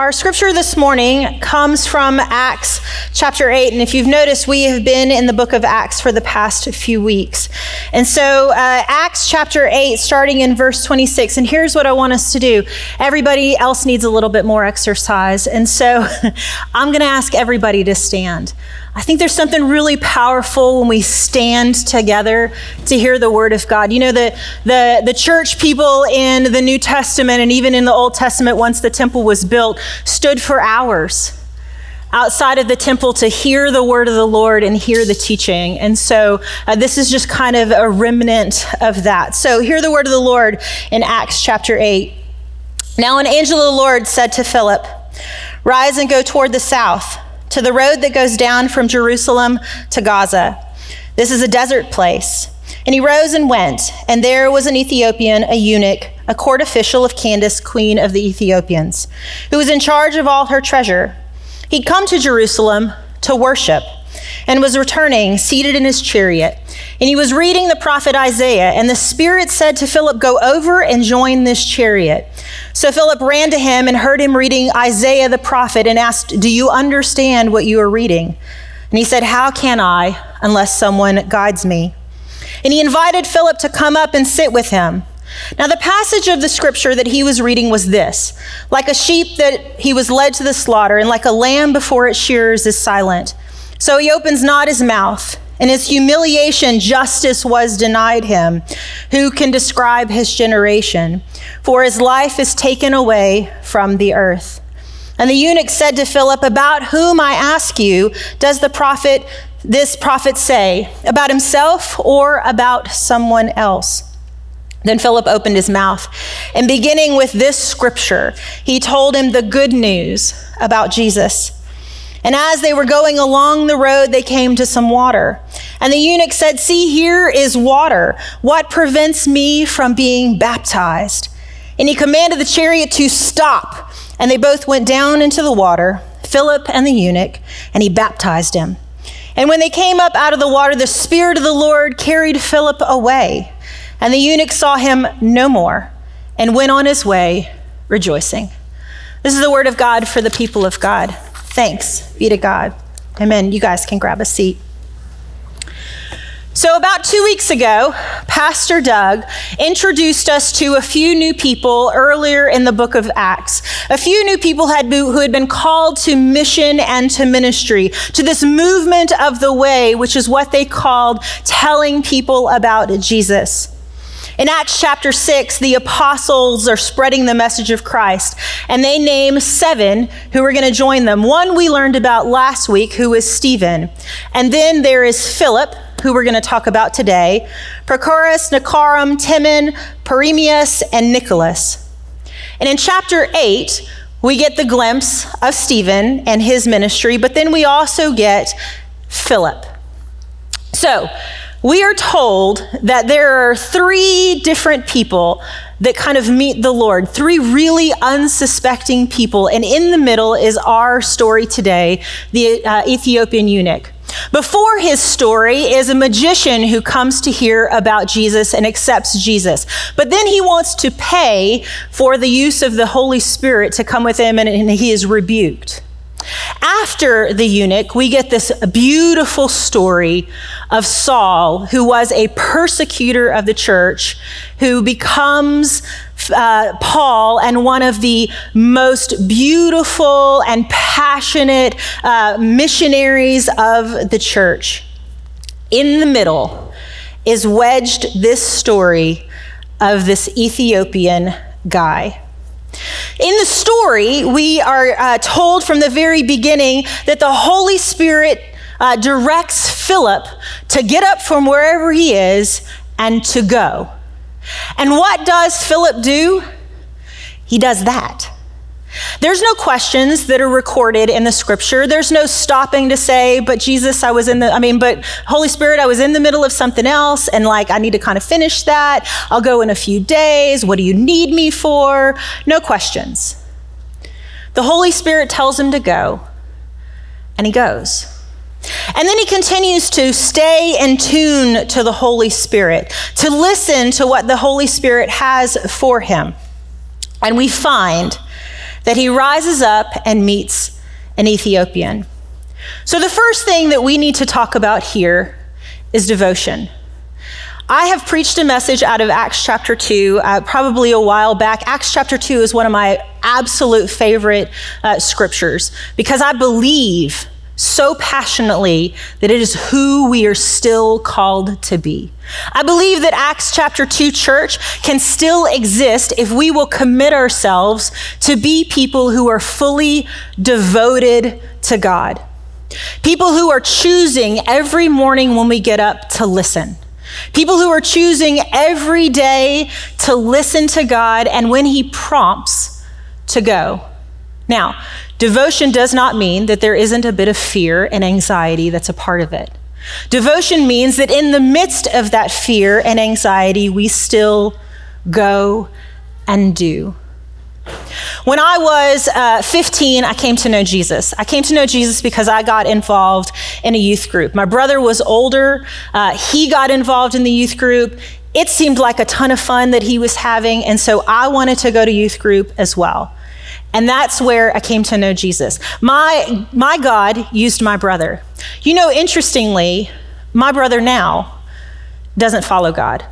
Our scripture this morning comes from Acts chapter 8. And if you've noticed, we have been in the book of Acts for the past few weeks. And so, uh, Acts chapter 8, starting in verse 26. And here's what I want us to do everybody else needs a little bit more exercise. And so, I'm going to ask everybody to stand. I think there's something really powerful when we stand together to hear the word of God. You know, the, the, the church people in the New Testament and even in the Old Testament, once the temple was built, stood for hours outside of the temple to hear the word of the Lord and hear the teaching. And so uh, this is just kind of a remnant of that. So hear the word of the Lord in Acts chapter 8. Now, an angel of the Lord said to Philip, Rise and go toward the south to the road that goes down from Jerusalem to Gaza. This is a desert place. And he rose and went, and there was an Ethiopian, a eunuch, a court official of Candace, queen of the Ethiopians, who was in charge of all her treasure. He'd come to Jerusalem to worship and was returning, seated in his chariot. And he was reading the prophet Isaiah, and the Spirit said to Philip, Go over and join this chariot. So Philip ran to him and heard him reading Isaiah the prophet and asked, Do you understand what you are reading? And he said, How can I unless someone guides me? And he invited Philip to come up and sit with him. Now, the passage of the scripture that he was reading was this Like a sheep that he was led to the slaughter, and like a lamb before its shearers is silent. So he opens not his mouth. In his humiliation, justice was denied him. Who can describe his generation? For his life is taken away from the earth. And the eunuch said to Philip, About whom I ask you, does the prophet, this prophet say? About himself or about someone else? Then Philip opened his mouth, and beginning with this scripture, he told him the good news about Jesus. And as they were going along the road, they came to some water. And the eunuch said, See, here is water. What prevents me from being baptized? And he commanded the chariot to stop. And they both went down into the water, Philip and the eunuch, and he baptized him. And when they came up out of the water, the Spirit of the Lord carried Philip away. And the eunuch saw him no more and went on his way rejoicing. This is the word of God for the people of God. Thanks be to God. Amen. You guys can grab a seat. So, about two weeks ago, Pastor Doug introduced us to a few new people earlier in the book of Acts. A few new people had, who had been called to mission and to ministry, to this movement of the way, which is what they called telling people about Jesus. In Acts chapter 6, the apostles are spreading the message of Christ, and they name seven who are going to join them. One we learned about last week, who is Stephen. And then there is Philip, who we're going to talk about today, Prochorus, Nicanor, Timon, Parmenas, and Nicholas. And in chapter 8, we get the glimpse of Stephen and his ministry, but then we also get Philip. So, we are told that there are three different people that kind of meet the Lord, three really unsuspecting people. And in the middle is our story today, the uh, Ethiopian eunuch. Before his story is a magician who comes to hear about Jesus and accepts Jesus. But then he wants to pay for the use of the Holy Spirit to come with him, and, and he is rebuked. After the eunuch, we get this beautiful story of Saul, who was a persecutor of the church, who becomes uh, Paul and one of the most beautiful and passionate uh, missionaries of the church. In the middle is wedged this story of this Ethiopian guy. In the story, we are uh, told from the very beginning that the Holy Spirit uh, directs Philip to get up from wherever he is and to go. And what does Philip do? He does that. There's no questions that are recorded in the scripture. There's no stopping to say, but Jesus, I was in the, I mean, but Holy Spirit, I was in the middle of something else and like I need to kind of finish that. I'll go in a few days. What do you need me for? No questions. The Holy Spirit tells him to go, and he goes. And then he continues to stay in tune to the Holy Spirit, to listen to what the Holy Spirit has for him. And we find that he rises up and meets an Ethiopian. So, the first thing that we need to talk about here is devotion. I have preached a message out of Acts chapter 2 uh, probably a while back. Acts chapter 2 is one of my absolute favorite uh, scriptures because I believe so passionately that it is who we are still called to be. I believe that Acts chapter 2 church can still exist if we will commit ourselves to be people who are fully devoted to God. People who are choosing every morning when we get up to listen People who are choosing every day to listen to God and when He prompts to go. Now, devotion does not mean that there isn't a bit of fear and anxiety that's a part of it. Devotion means that in the midst of that fear and anxiety, we still go and do. When I was uh, 15, I came to know Jesus. I came to know Jesus because I got involved in a youth group. My brother was older, uh, he got involved in the youth group. It seemed like a ton of fun that he was having, and so I wanted to go to youth group as well. And that's where I came to know Jesus. My, my God used my brother. You know, interestingly, my brother now doesn't follow God.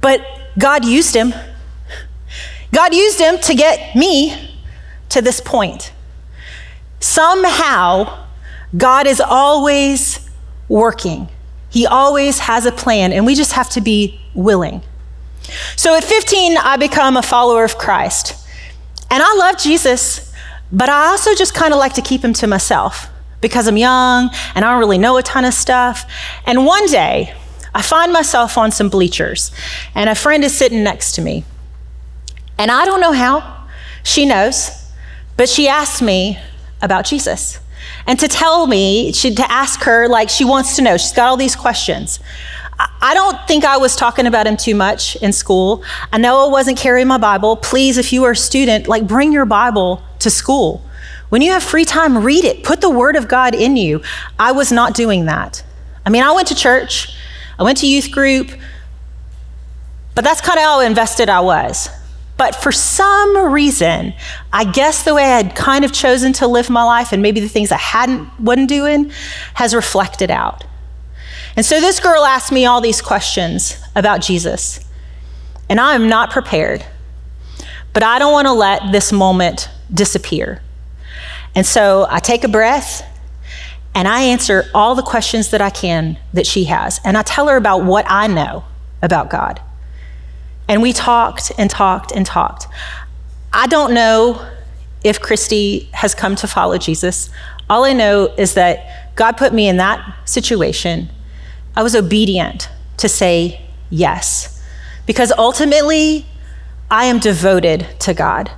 But God used him God used him to get me to this point. Somehow, God is always working. He always has a plan, and we just have to be willing. So at 15, I become a follower of Christ. And I love Jesus, but I also just kind of like to keep him to myself because I'm young and I don't really know a ton of stuff. And one day, I find myself on some bleachers, and a friend is sitting next to me. And I don't know how. She knows. But she asked me about Jesus. And to tell me, she, to ask her, like she wants to know, she's got all these questions. I don't think I was talking about him too much in school. I know I wasn't carrying my Bible. Please, if you are a student, like bring your Bible to school. When you have free time, read it. Put the Word of God in you. I was not doing that. I mean, I went to church, I went to youth group, but that's kind of how invested I was. But for some reason, I guess the way I had kind of chosen to live my life and maybe the things I hadn't wasn't doing has reflected out. And so this girl asked me all these questions about Jesus. And I am not prepared. But I don't want to let this moment disappear. And so I take a breath and I answer all the questions that I can that she has. And I tell her about what I know about God. And we talked and talked and talked. I don't know if Christy has come to follow Jesus. All I know is that God put me in that situation. I was obedient to say yes, because ultimately, I am devoted to God.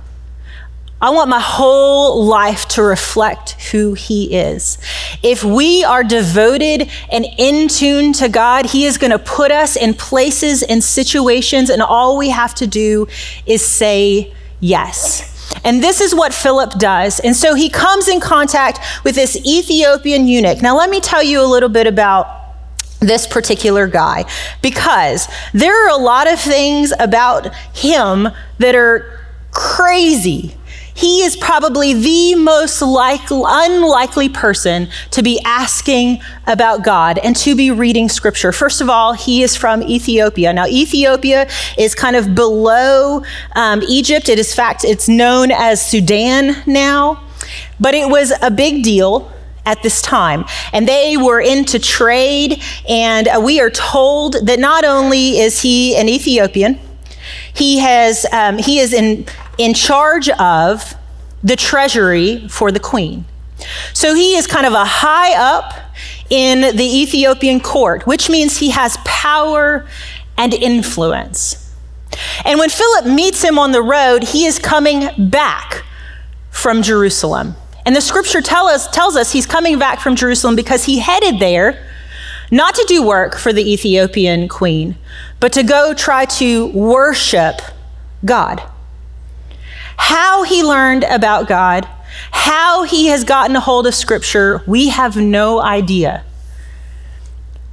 I want my whole life to reflect who He is. If we are devoted and in tune to God, He is going to put us in places and situations, and all we have to do is say yes. And this is what Philip does. And so he comes in contact with this Ethiopian eunuch. Now, let me tell you a little bit about this particular guy because there are a lot of things about him that are crazy he is probably the most like, unlikely person to be asking about God and to be reading scripture. First of all, he is from Ethiopia. Now, Ethiopia is kind of below um, Egypt. It is fact, it's known as Sudan now, but it was a big deal at this time. And they were into trade, and uh, we are told that not only is he an Ethiopian, he has um, he is in in charge of the treasury for the queen. So he is kind of a high up in the Ethiopian court, which means he has power and influence. And when Philip meets him on the road, he is coming back from Jerusalem. And the scripture tell us, tells us he's coming back from Jerusalem because he headed there not to do work for the Ethiopian queen, but to go try to worship God how he learned about God, how he has gotten a hold of Scripture, we have no idea.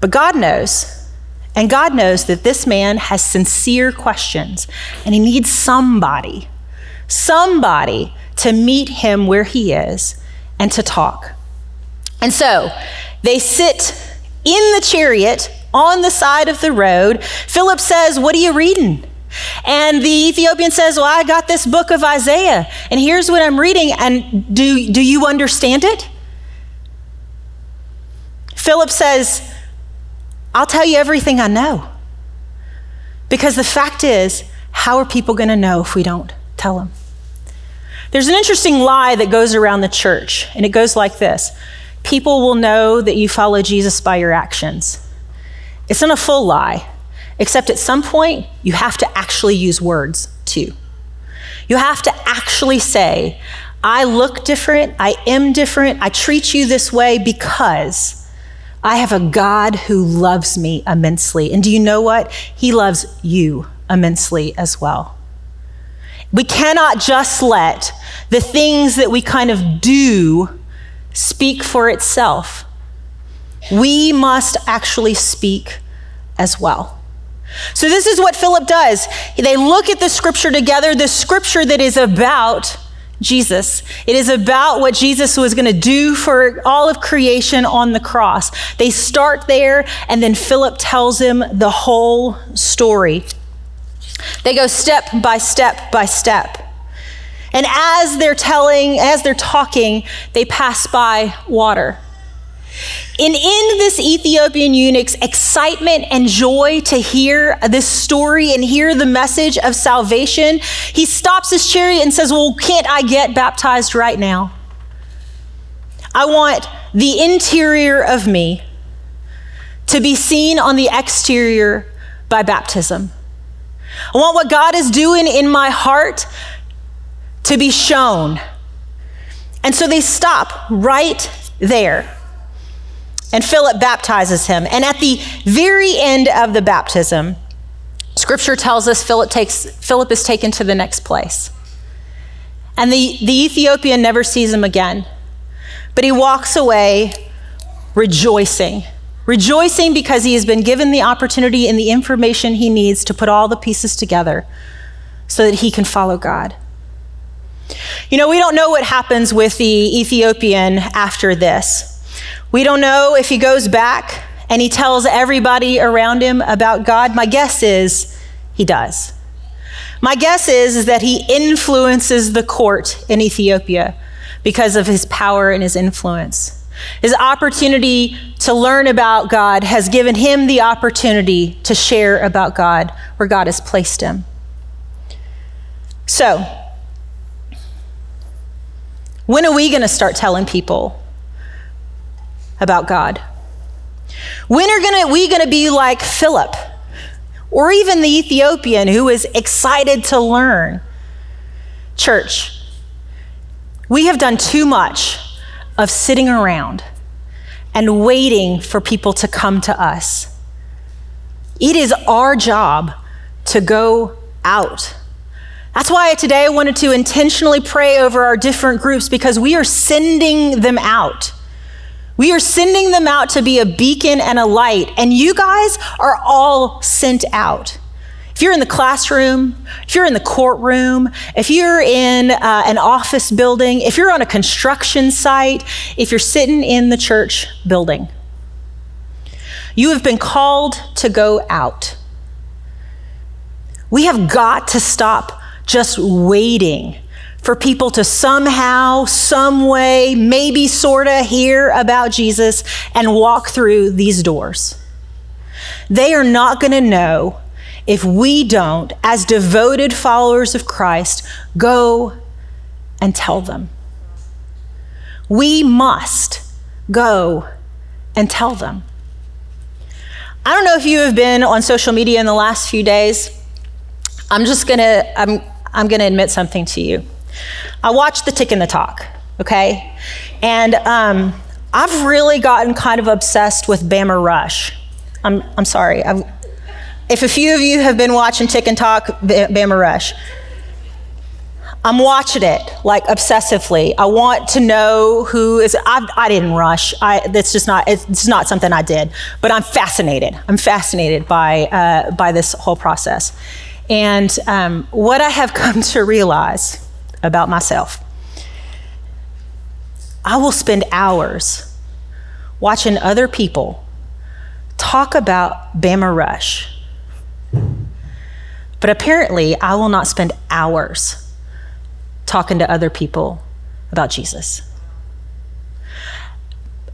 But God knows. And God knows that this man has sincere questions and he needs somebody somebody to meet him where he is and to talk. And so they sit in the chariot on the side of the road. Philip says, What are you reading? And the Ethiopian says, Well, I got this book of Isaiah, and here's what I'm reading. And do, do you understand it? Philip says, I'll tell you everything I know. Because the fact is, how are people going to know if we don't tell them? There's an interesting lie that goes around the church, and it goes like this People will know that you follow Jesus by your actions. It's not a full lie, except at some point, you have to actually use words too. You have to actually say, I look different, I am different, I treat you this way because I have a God who loves me immensely. And do you know what? He loves you immensely as well. We cannot just let the things that we kind of do speak for itself. We must actually speak as well. So, this is what Philip does. They look at the scripture together, the scripture that is about Jesus. It is about what Jesus was going to do for all of creation on the cross. They start there, and then Philip tells him the whole story. They go step by step by step. And as they're telling, as they're talking, they pass by water. And in this Ethiopian eunuch's excitement and joy to hear this story and hear the message of salvation, he stops his chariot and says, Well, can't I get baptized right now? I want the interior of me to be seen on the exterior by baptism. I want what God is doing in my heart to be shown. And so they stop right there. And Philip baptizes him. And at the very end of the baptism, scripture tells us Philip, takes, Philip is taken to the next place. And the, the Ethiopian never sees him again. But he walks away rejoicing. Rejoicing because he has been given the opportunity and the information he needs to put all the pieces together so that he can follow God. You know, we don't know what happens with the Ethiopian after this. We don't know if he goes back and he tells everybody around him about God. My guess is he does. My guess is, is that he influences the court in Ethiopia because of his power and his influence. His opportunity to learn about God has given him the opportunity to share about God where God has placed him. So, when are we going to start telling people about God? When are gonna, we going to be like Philip or even the Ethiopian who is excited to learn? Church, we have done too much of sitting around and waiting for people to come to us. It is our job to go out. That's why today I wanted to intentionally pray over our different groups because we are sending them out. We are sending them out to be a beacon and a light, and you guys are all sent out. If you're in the classroom, if you're in the courtroom, if you're in uh, an office building, if you're on a construction site, if you're sitting in the church building, you have been called to go out. We have got to stop just waiting for people to somehow, some way, maybe sort of hear about Jesus and walk through these doors. They are not going to know if we don't, as devoted followers of Christ, go and tell them. We must go and tell them. I don't know if you have been on social media in the last few days. I'm just to I'm I'm to admit something to you. I watched the Tick and the Talk, okay? And um, I've really gotten kind of obsessed with Bama Rush. I'm, I'm sorry. I've, if a few of you have been watching Tick and Talk, Bama Rush, I'm watching it like obsessively. I want to know who is. I, I didn't rush. I, that's just not. It's not something I did. But I'm fascinated. I'm fascinated by uh, by this whole process. And um, what I have come to realize about myself. I will spend hours watching other people talk about Bama Rush. But apparently, I will not spend hours talking to other people about Jesus.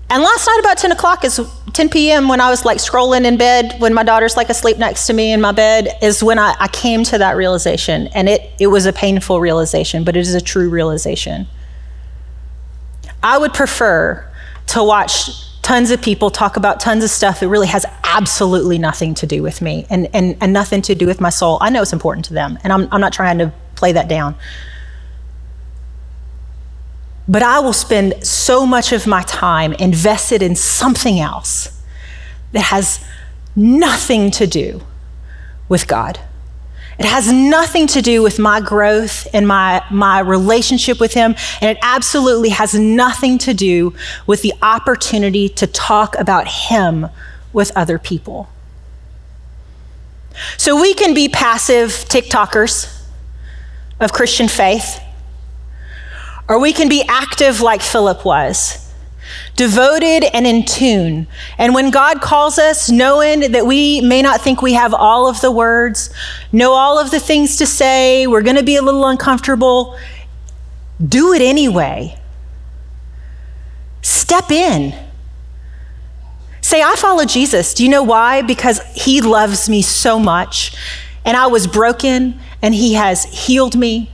And last night, about 10 o'clock, is 10 p.m., when I was like scrolling in bed, when my daughter's like asleep next to me in my bed, is when I, I came to that realization. And it, it was a painful realization, but it is a true realization. I would prefer to watch tons of people talk about tons of stuff that really has absolutely nothing to do with me and, and, and nothing to do with my soul. I know it's important to them, and I'm, I'm not trying to play that down. But I will spend so much of my time invested in something else that has nothing to do with God. It has nothing to do with my growth and my, my relationship with Him, and it absolutely has nothing to do with the opportunity to talk about Him with other people. So we can be passive TikTokers of Christian faith, or we can be active like Philip was devoted and in tune. And when God calls us, knowing that we may not think we have all of the words, know all of the things to say, we're going to be a little uncomfortable, do it anyway. Step in. Say, I follow Jesus. Do you know why? Because he loves me so much. And I was broken, and he has healed me.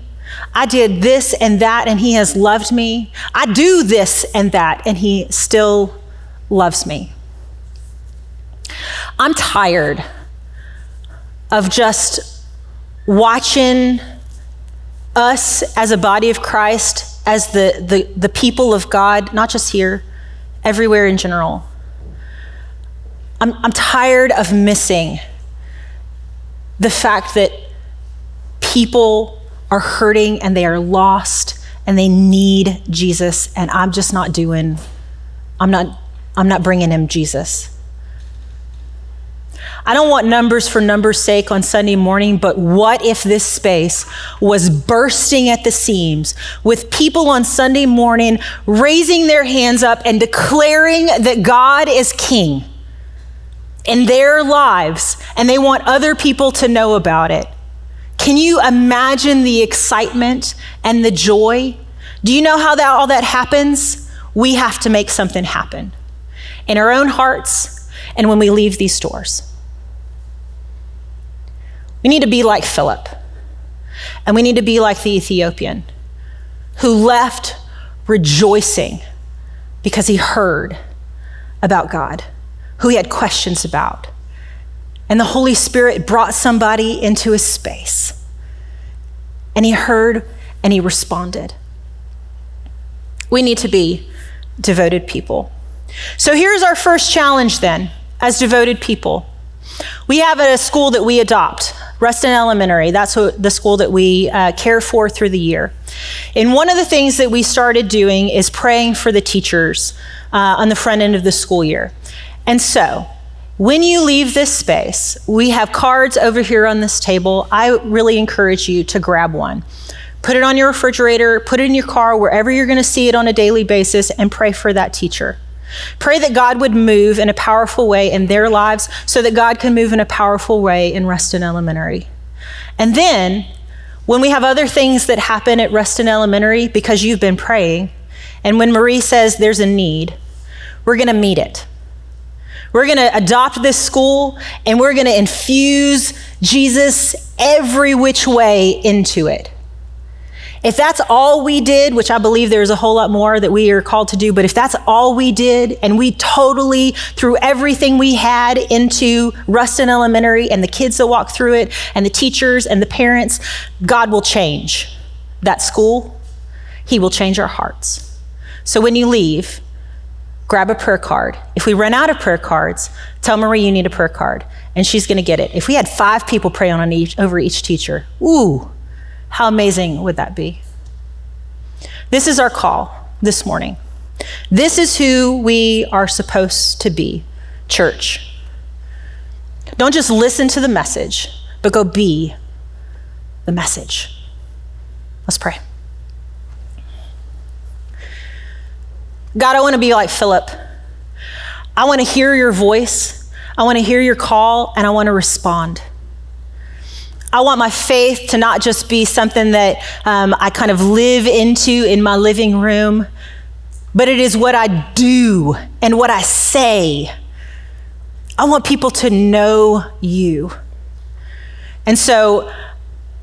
I did this and that, and He has loved me. I do this and that, and He still loves me. I'm tired of just watching us as a body of Christ, as the, the, the people of God, not just here, everywhere in general. I'm, I'm tired of missing the fact that people are hurting and they are lost and they need Jesus and I'm just not doing I'm not I'm not bringing him Jesus. I don't want numbers for numbers' sake on Sunday morning, but what if this space was bursting at the seams with people on Sunday morning raising their hands up and declaring that God is king in their lives and they want other people to know about it? Can you imagine the excitement and the joy? Do you know how that, all that happens? We have to make something happen in our own hearts and when we leave these doors. We need to be like Philip, and we need to be like the Ethiopian who left rejoicing because he heard about God, who he had questions about and the Holy Spirit brought somebody into his space. And he heard and he responded. We need to be devoted people. So here's our first challenge then, as devoted people. We have a school that we adopt, Ruston Elementary. That's the school that we uh, care for through the year. And one of the things that we started doing is praying for the teachers uh, on the front end of the school year. And so, when you leave this space, we have cards over here on this table. I really encourage you to grab one. Put it on your refrigerator, put it in your car, wherever you're going to see it on a daily basis, and pray for that teacher. Pray that God would move in a powerful way in their lives so that God can move in a powerful way in Ruston Elementary. And then, when we have other things that happen at Ruston Elementary because you've been praying, and when Marie says there's a need, we're going to meet it. We're going to adopt this school and we're going to infuse Jesus every which way into it. If that's all we did, which I believe there's a whole lot more that we are called to do, but if that's all we did and we totally threw everything we had into Ruston Elementary and the kids that walk through it and the teachers and the parents, God will change that school. He will change our hearts. So when you leave, grab a prayer card. If we run out of prayer cards, tell Marie you need a prayer card, and she's going to get it. If we had five people pray on each, over each teacher, ooh, how amazing would that be? This is our call this morning. This is who we are supposed to be, church. Don't just listen to the message, but go be the message. Let's pray. God, I want to be like Philip. I want to hear your voice. I want to hear your call and I want to respond. I want my faith to not just be something that um, I kind of live into in my living room, but it is what I do and what I say. I want people to know you. And so,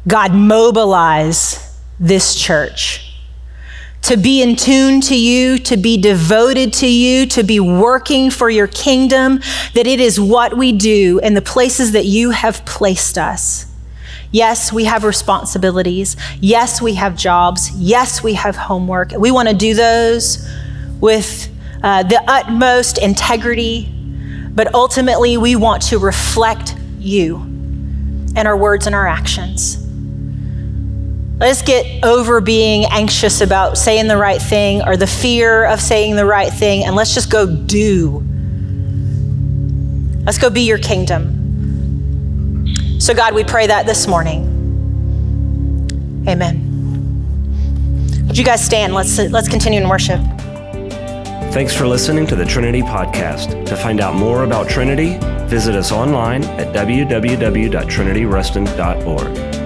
God, mobilize this church to be in tune to you, to be devoted to you, to be working for your kingdom, that it is what we do in the places that you have placed us. Yes, we have responsibilities. Yes, we have jobs. Yes, we have homework. We want to do those with uh, the utmost integrity, but ultimately, we want to reflect you in our words and our actions. Let's get over being anxious about saying the right thing or the fear of saying the right thing, and let's just go do. Let's go be your kingdom. So, God, we pray that this morning. Amen. Would you guys stand? Let's, let's continue in worship. Thanks for listening to the Trinity Podcast. To find out more about Trinity, visit us online at www.trinityruston.org.